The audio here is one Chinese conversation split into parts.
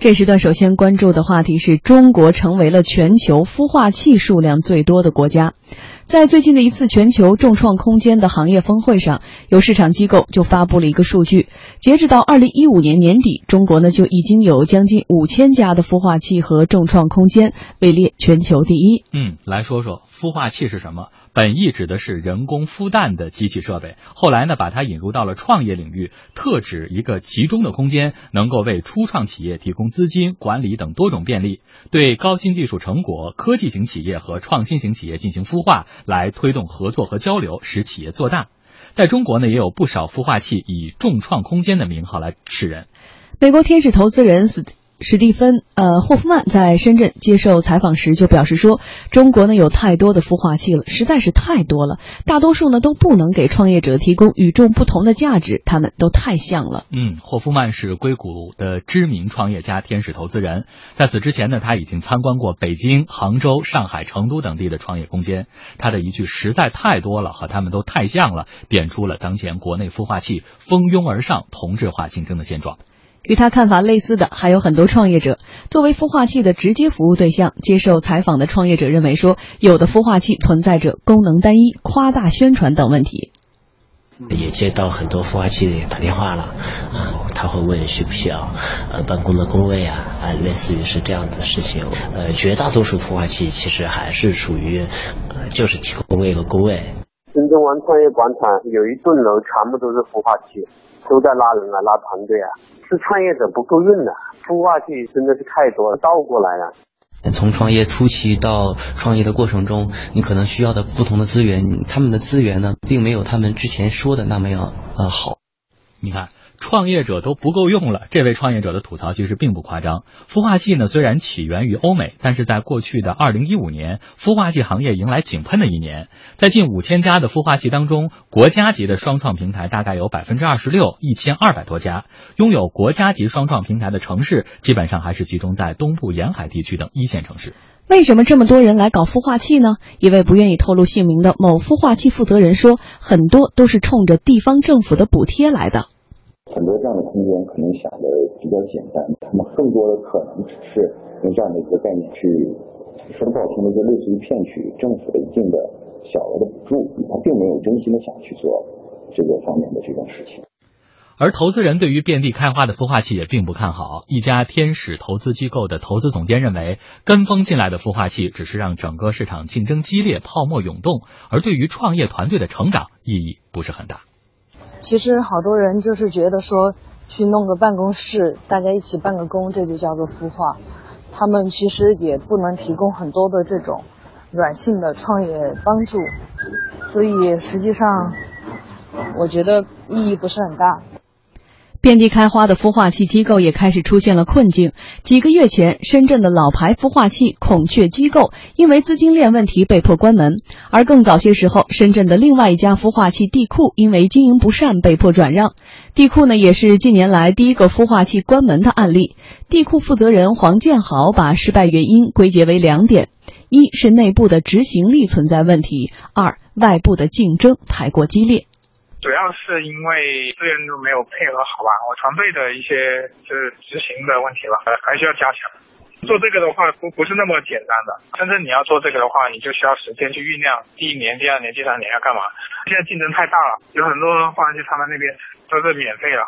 这时段首先关注的话题是中国成为了全球孵化器数量最多的国家。在最近的一次全球众创空间的行业峰会上，有市场机构就发布了一个数据：截止到二零一五年年底，中国呢就已经有将近五千家的孵化器和众创空间，位列全球第一。嗯，来说说孵化器是什么？本意指的是人工孵蛋的机器设备，后来呢，把它引入到了创业领域，特指一个集中的空间，能够为初创企业提供资金、管理等多种便利，对高新技术成果、科技型企业和创新型企业进行孵化，来推动合作和交流，使企业做大。在中国呢，也有不少孵化器以众创空间的名号来示人。美国天使投资人。史蒂芬呃霍夫曼在深圳接受采访时就表示说，中国呢有太多的孵化器了，实在是太多了，大多数呢都不能给创业者提供与众不同的价值，他们都太像了。嗯，霍夫曼是硅谷的知名创业家、天使投资人，在此之前呢，他已经参观过北京、杭州、上海、成都等地的创业空间。他的一句“实在太多了”和他们都太像了，点出了当前国内孵化器蜂拥而上、同质化竞争的现状。与他看法类似的还有很多创业者。作为孵化器的直接服务对象，接受采访的创业者认为说，有的孵化器存在着功能单一、夸大宣传等问题。也接到很多孵化器打电话了，啊，他会问需不需要呃办公的工位啊，啊，类似于是这样的事情。呃，绝大多数孵化器其实还是属于，就是提供工位和工位。深圳湾创业广场有一栋楼，全部都是孵化器，都在拉人啊，拉团队啊，是创业者不够用的，孵化器真的是太多了，倒过来了。从创业初期到创业的过程中，你可能需要的不同的资源，他们的资源呢，并没有他们之前说的那么样呃好。你看。创业者都不够用了，这位创业者的吐槽其实并不夸张。孵化器呢，虽然起源于欧美，但是在过去的二零一五年，孵化器行业迎来井喷的一年。在近五千家的孵化器当中，国家级的双创平台大概有百分之二十六，一千二百多家。拥有国家级双创平台的城市，基本上还是集中在东部沿海地区等一线城市。为什么这么多人来搞孵化器呢？一位不愿意透露姓名的某孵化器负责人说，很多都是冲着地方政府的补贴来的。很多这样的空间可能想的比较简单，他们更多的可能只是用这样的一个概念去说不好听的，就类似于骗取政府的一定的小额的补助，他并没有真心的想去做这个方面的这种事情。而投资人对于遍地开花的孵化器也并不看好。一家天使投资机构的投资总监认为，跟风进来的孵化器只是让整个市场竞争激烈、泡沫涌动，而对于创业团队的成长意义不是很大。其实好多人就是觉得说，去弄个办公室，大家一起办个工，这就叫做孵化。他们其实也不能提供很多的这种软性的创业帮助，所以实际上，我觉得意义不是很大。遍地开花的孵化器机构也开始出现了困境。几个月前，深圳的老牌孵化器孔雀机构因为资金链问题被迫关门；而更早些时候，深圳的另外一家孵化器地库因为经营不善被迫转让。地库呢，也是近年来第一个孵化器关门的案例。地库负责人黄建豪把失败原因归结为两点：一是内部的执行力存在问题；二外部的竞争太过激烈。主要是因为资源都没有配合好吧，我团队的一些就是执行的问题吧，还需要加强。做这个的话不不是那么简单的，真正你要做这个的话，你就需要时间去酝酿。第一年、第二年、第三年要干嘛？现在竞争太大了，有很多孵化器他们那边都是免费了。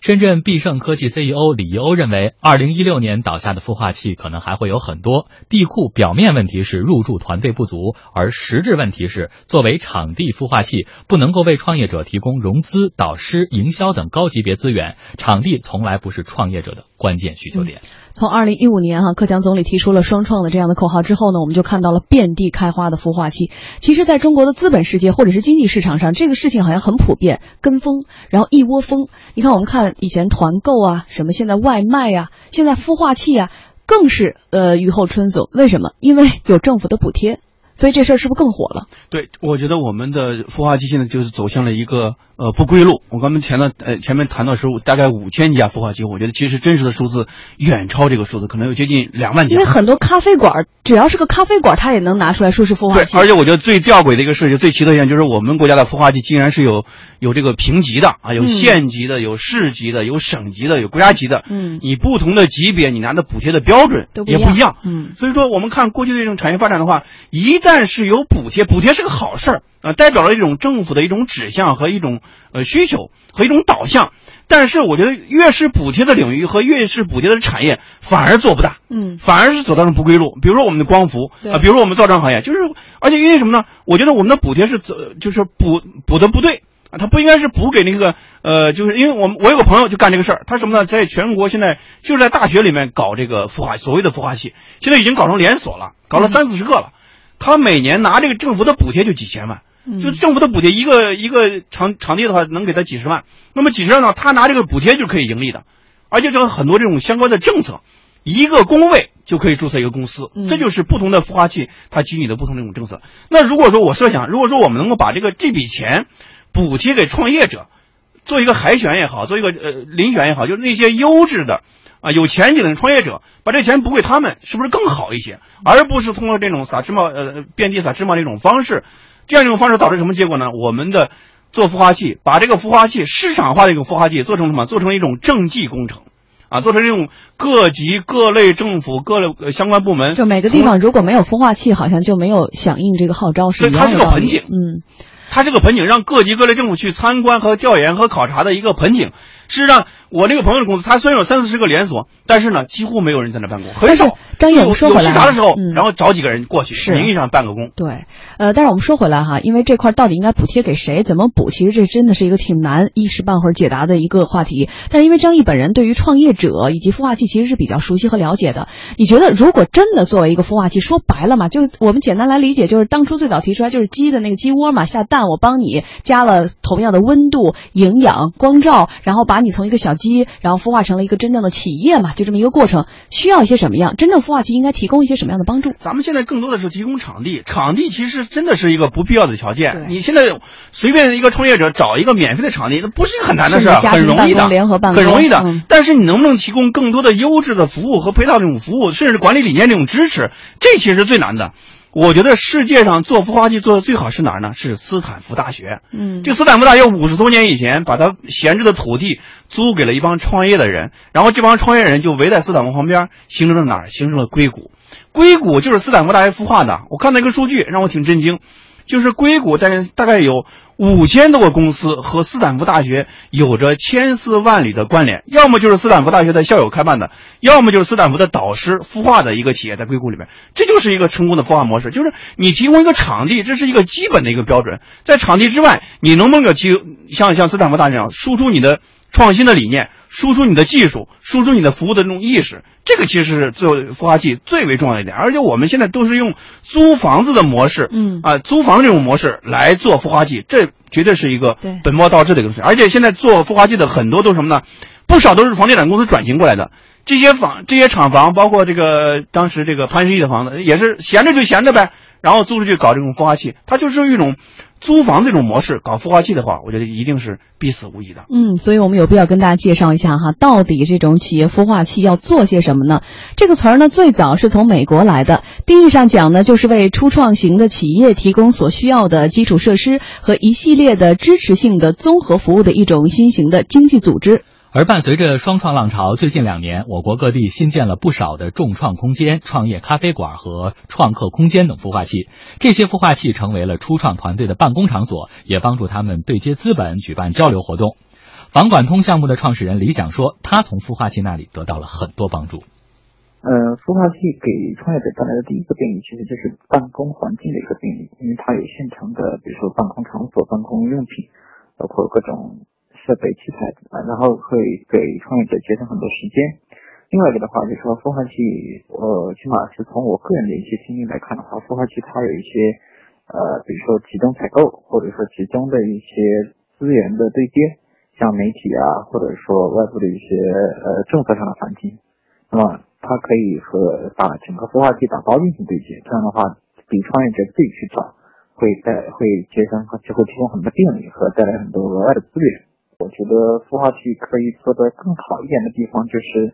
深圳必胜科技 CEO 李一欧认为，二零一六年倒下的孵化器可能还会有很多。地库表面问题是入驻团队不足，而实质问题是作为场地孵化器，不能够为创业者提供融资、导师、营销等高级别资源。场地从来不是创业者的关键需求点。从二零一五年哈，克强总理提出了双创的这样的口号之后呢，我们就看到了遍地开花的孵化器。其实，在中国的资本世界或者是经济市场上，这个事情好像很普遍，跟风，然后一窝蜂。你看，我们看以前团购啊，什么现在外卖啊，现在孵化器啊，更是呃雨后春笋。为什么？因为有政府的补贴。所以这事儿是不是更火了？对，我觉得我们的孵化器现在就是走向了一个呃不归路。我刚才前呢呃前面谈到是大概五千家孵化器，我觉得其实真实的数字远超这个数字，可能有接近两万家。因为很多咖啡馆，只要是个咖啡馆，它也能拿出来说是孵化器。对，而且我觉得最吊诡的一个事情，最奇特一点就是我们国家的孵化器竟然是有有这个评级的啊，有县级的，有市级的，有省级的，有国家级的。嗯，你不同的级别，你拿的补贴的标准也不一样。嗯，所以说我们看过去的这种产业发展的话，一旦是有补贴，补贴是个好事儿啊，代表了一种政府的一种指向和一种呃需求和一种导向。但是我觉得越是补贴的领域和越是补贴的产业，反而做不大，嗯，反而是走到了不归路。比如说我们的光伏啊，比如说我们造船行业，就是而且因为什么呢？我觉得我们的补贴是走，就是补补的不对啊，它不应该是补给那个呃，就是因为我们我有个朋友就干这个事儿，他什么呢？在全国现在就是在大学里面搞这个孵化，所谓的孵化器，现在已经搞成连锁了，搞了三四十个了。他每年拿这个政府的补贴就几千万。就政府的补贴，一个一个场场地的话，能给他几十万。那么几十万呢，他拿这个补贴就可以盈利的，而且这个很多这种相关的政策，一个工位就可以注册一个公司，这就是不同的孵化器它给予的不同的这种政策。那如果说我设想，如果说我们能够把这个这笔钱补贴给创业者，做一个海选也好，做一个呃遴选也好，就是那些优质的啊有前景的创业者，把这钱补给他们，是不是更好一些？而不是通过这种撒芝麻呃遍地撒芝麻这种方式。这样一种方式导致什么结果呢？我们的做孵化器，把这个孵化器市场化的一种孵化器做成什么？做成一种政绩工程，啊，做成这种各级各类政府各类相关部门，就每个地方如果没有孵化器，好像就没有响应这个号召，是它是个盆景，嗯，它是个盆景，让各级各类政府去参观和调研和考察的一个盆景。事实上，我那个朋友的公司，他虽然有三四十个连锁，但是呢，几乎没有人在那办公，很少。张毅，我们说回来，有视察的时候，然后找几个人过去，是名义上办个工。对，呃，但是我们说回来哈，因为这块到底应该补贴给谁，怎么补，其实这真的是一个挺难一时半会儿解答的一个话题。但是因为张毅本人对于创业者以及孵化器其实是比较熟悉和了解的，你觉得如果真的作为一个孵化器，说白了嘛，就我们简单来理解，就是当初最早提出来就是鸡的那个鸡窝嘛，下蛋，我帮你加了同样的温度、营养、光照，然后把你从一个小鸡。然后孵化成了一个真正的企业嘛，就这么一个过程，需要一些什么样？真正孵化器应该提供一些什么样的帮助？咱们现在更多的是提供场地，场地其实真的是一个不必要的条件。你现在随便一个创业者找一个免费的场地，那不是一个很难的事，很容易的，很容易的。但是你能不能提供更多的优质的服务和配套这种服务，甚至管理理念这种支持，这其实是最难的。我觉得世界上做孵化器做的最好是哪儿呢？是斯坦福大学。嗯，这斯坦福大学五十多年以前把它闲置的土地租给了一帮创业的人，然后这帮创业人就围在斯坦福旁边，形成了哪儿？形成了硅谷。硅谷就是斯坦福大学孵化的。我看到一个数据让我挺震惊，就是硅谷大概大概有五千多个公司和斯坦福大学有着千丝万缕的关联，要么就是斯坦福大学的校友开办的，要么就是斯坦福的导师孵化的一个企业在硅谷里面，这就是一个成功的孵化模式。就是你提供一个场地，这是一个基本的一个标准，在场地之外，你能不能提像像斯坦福大学一样输出你的创新的理念？输出你的技术，输出你的服务的这种意识，这个其实是最孵化器最为重要一点。而且我们现在都是用租房子的模式，嗯啊，租房这种模式来做孵化器，这绝对是一个本末倒置的一个东西。而且现在做孵化器的很多都是什么呢？不少都是房地产公司转型过来的。这些房、这些厂房，包括这个当时这个潘石屹的房子，也是闲着就闲着呗，然后租出去搞这种孵化器，它就是一种。租房这种模式搞孵化器的话，我觉得一定是必死无疑的。嗯，所以我们有必要跟大家介绍一下哈，到底这种企业孵化器要做些什么呢？这个词儿呢，最早是从美国来的，定义上讲呢，就是为初创型的企业提供所需要的基础设施和一系列的支持性的综合服务的一种新型的经济组织。而伴随着双创浪潮，最近两年，我国各地新建了不少的众创空间、创业咖啡馆和创客空间等孵化器。这些孵化器成为了初创团队的办公场所，也帮助他们对接资本、举办交流活动。房管通项目的创始人李想说，他从孵化器那里得到了很多帮助。呃，孵化器给创业者带来的第一个便利，其实就是办公环境的一个便利，因为它有现成的，比如说办公场所、办公用品，包括各种。设备器材啊，然后会给创业者节省很多时间。另外一个的话，就是说孵化器，呃，起码是从我个人的一些经历来看的话，孵化器它有一些，呃，比如说集中采购，或者说集中的一些资源的对接，像媒体啊，或者说外部的一些呃政策上的环境，那么它可以和把整个孵化器打包进行对接，这样的话比创业者自己去找会带会节省就会提供很多便利和带来很多额外的资源。我觉得孵化器可以做得更好一点的地方，就是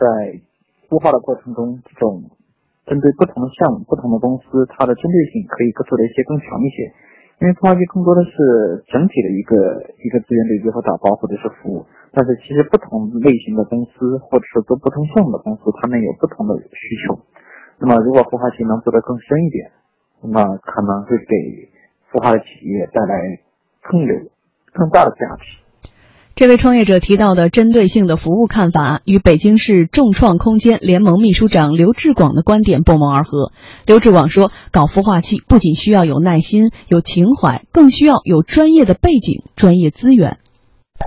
在孵化的过程中，这种针对不同的项目、不同的公司，它的针对性可以做的一些更强一些。因为孵化器更多的是整体的一个一个资源对接和打包或者是服务，但是其实不同类型的公司或者说做不同项目的公司，他们有不同的需求。那么如果孵化器能做得更深一点，那么可能会给孵化的企业带来更有更大的价值。这位创业者提到的针对性的服务看法，与北京市众创空间联盟秘书长刘志广的观点不谋而合。刘志广说：“搞孵化器不仅需要有耐心、有情怀，更需要有专业的背景、专业资源。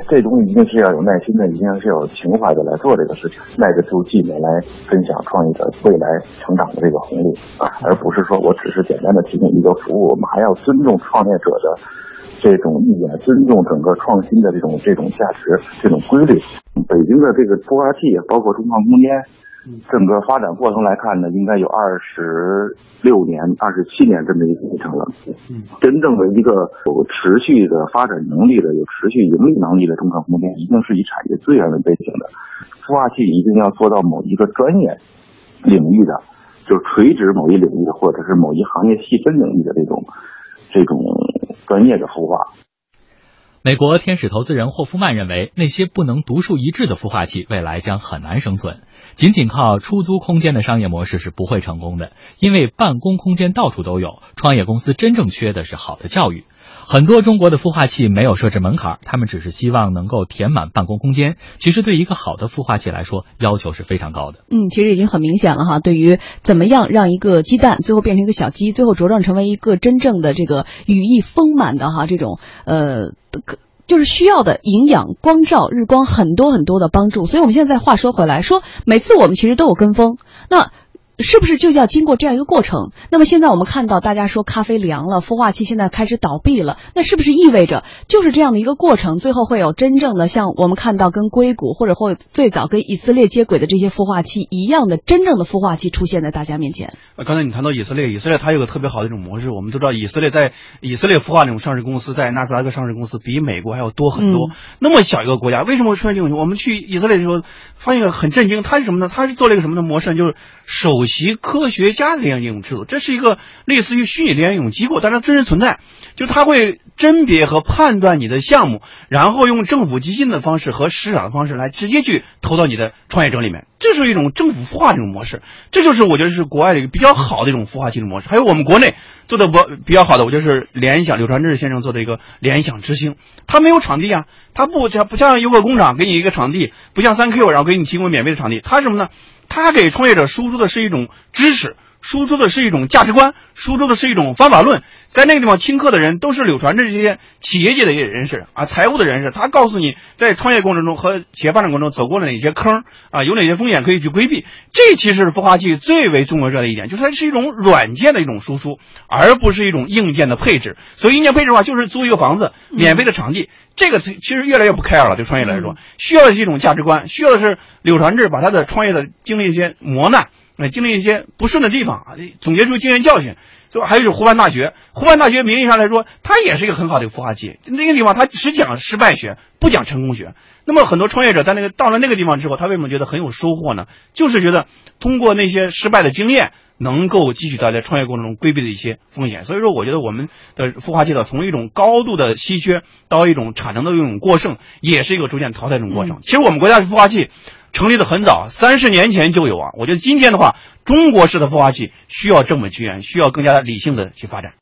这东西一定是要有耐心的，一定是要有情怀的来做这个事情，耐得住寂寞来分享创业者未来成长的这个红利啊，而不是说我只是简单的提供一个服务，我们还要尊重创业者的。”这种意愿，尊重整个创新的这种这种价值、这种规律。北京的这个孵化器，包括中创空间，整个发展过程来看呢，应该有二十六年、二十七年这么一个过程了。真正的一个有持续的发展能力的、有持续盈利能力的中创空间，一定是以产业资源为背景的。孵化器一定要做到某一个专业领域的，就是垂直某一领域的，或者是某一行业细分领域的这种这种。专业的孵化。美国天使投资人霍夫曼认为，那些不能独树一帜的孵化器未来将很难生存。仅仅靠出租空间的商业模式是不会成功的，因为办公空间到处都有。创业公司真正缺的是好的教育。很多中国的孵化器没有设置门槛，他们只是希望能够填满办公空间。其实对一个好的孵化器来说，要求是非常高的。嗯，其实已经很明显了哈。对于怎么样让一个鸡蛋最后变成一个小鸡，最后茁壮成为一个真正的这个羽翼丰满的哈这种呃，就是需要的营养、光照、日光很多很多的帮助。所以我们现在话说回来，说每次我们其实都有跟风，那。是不是就要经过这样一个过程？那么现在我们看到大家说咖啡凉了，孵化器现在开始倒闭了，那是不是意味着就是这样的一个过程？最后会有真正的像我们看到跟硅谷或者或最早跟以色列接轨的这些孵化器一样的真正的孵化器出现在大家面前？刚才你谈到以色列，以色列它有个特别好的一种模式，我们都知道以色列在以色列孵化那种上市公司在纳斯达克上市公司比美国还要多很多。那么小一个国家，为什么会出现这种？我们去以色列的时候发现很震惊，它是什么呢？它是做了一个什么的模式？就是首。首席科学家的这样一种制度，这是一个类似于虚拟联用机构，但是它真实存在，就是它会甄别和判断你的项目，然后用政府基金的方式和市场的方式来直接去投到你的创业者里面，这是一种政府孵化这种模式，这就是我觉得是国外的一个比较好的一种孵化器的模式。还有我们国内做的不比较好的，我觉得是联想柳传志先生做的一个联想之星，他没有场地啊，他不像不像优客工厂给你一个场地，不像三 Q 然后给你提供免费的场地，他什么呢？他给创业者输出的是一种知识，输出的是一种价值观，输出的是一种方法论。在那个地方听课的人都是柳传志这些企业界的一些人士啊，财务的人士。他告诉你，在创业过程中和企业发展过程中走过了哪些坑啊，有哪些风险可以去规避。这其实是孵化器最为重要的一点，就是它是一种软件的一种输出，而不是一种硬件的配置。所以硬件配置的话，就是租一个房子，免费的场地。这个其实越来越不 care 了，对创业来说，需要的是一种价值观，需要的是柳传志把他的创业的经历一些磨难，呃，经历一些不顺的地方啊，总结出经验教训。就还有就是湖畔大学，湖畔大学名义上来说，它也是一个很好的孵化器。那个地方它只讲失败学，不讲成功学。那么很多创业者在那个到了那个地方之后，他为什么觉得很有收获呢？就是觉得通过那些失败的经验，能够汲取到在创业过程中规避的一些风险。所以说，我觉得我们的孵化器的从一种高度的稀缺到一种产能的一种过剩，也是一个逐渐淘汰这种过程。其实我们国家的孵化器。成立的很早，三十年前就有啊。我觉得今天的话，中国式的孵化器需要这么资源，需要更加理性的去发展。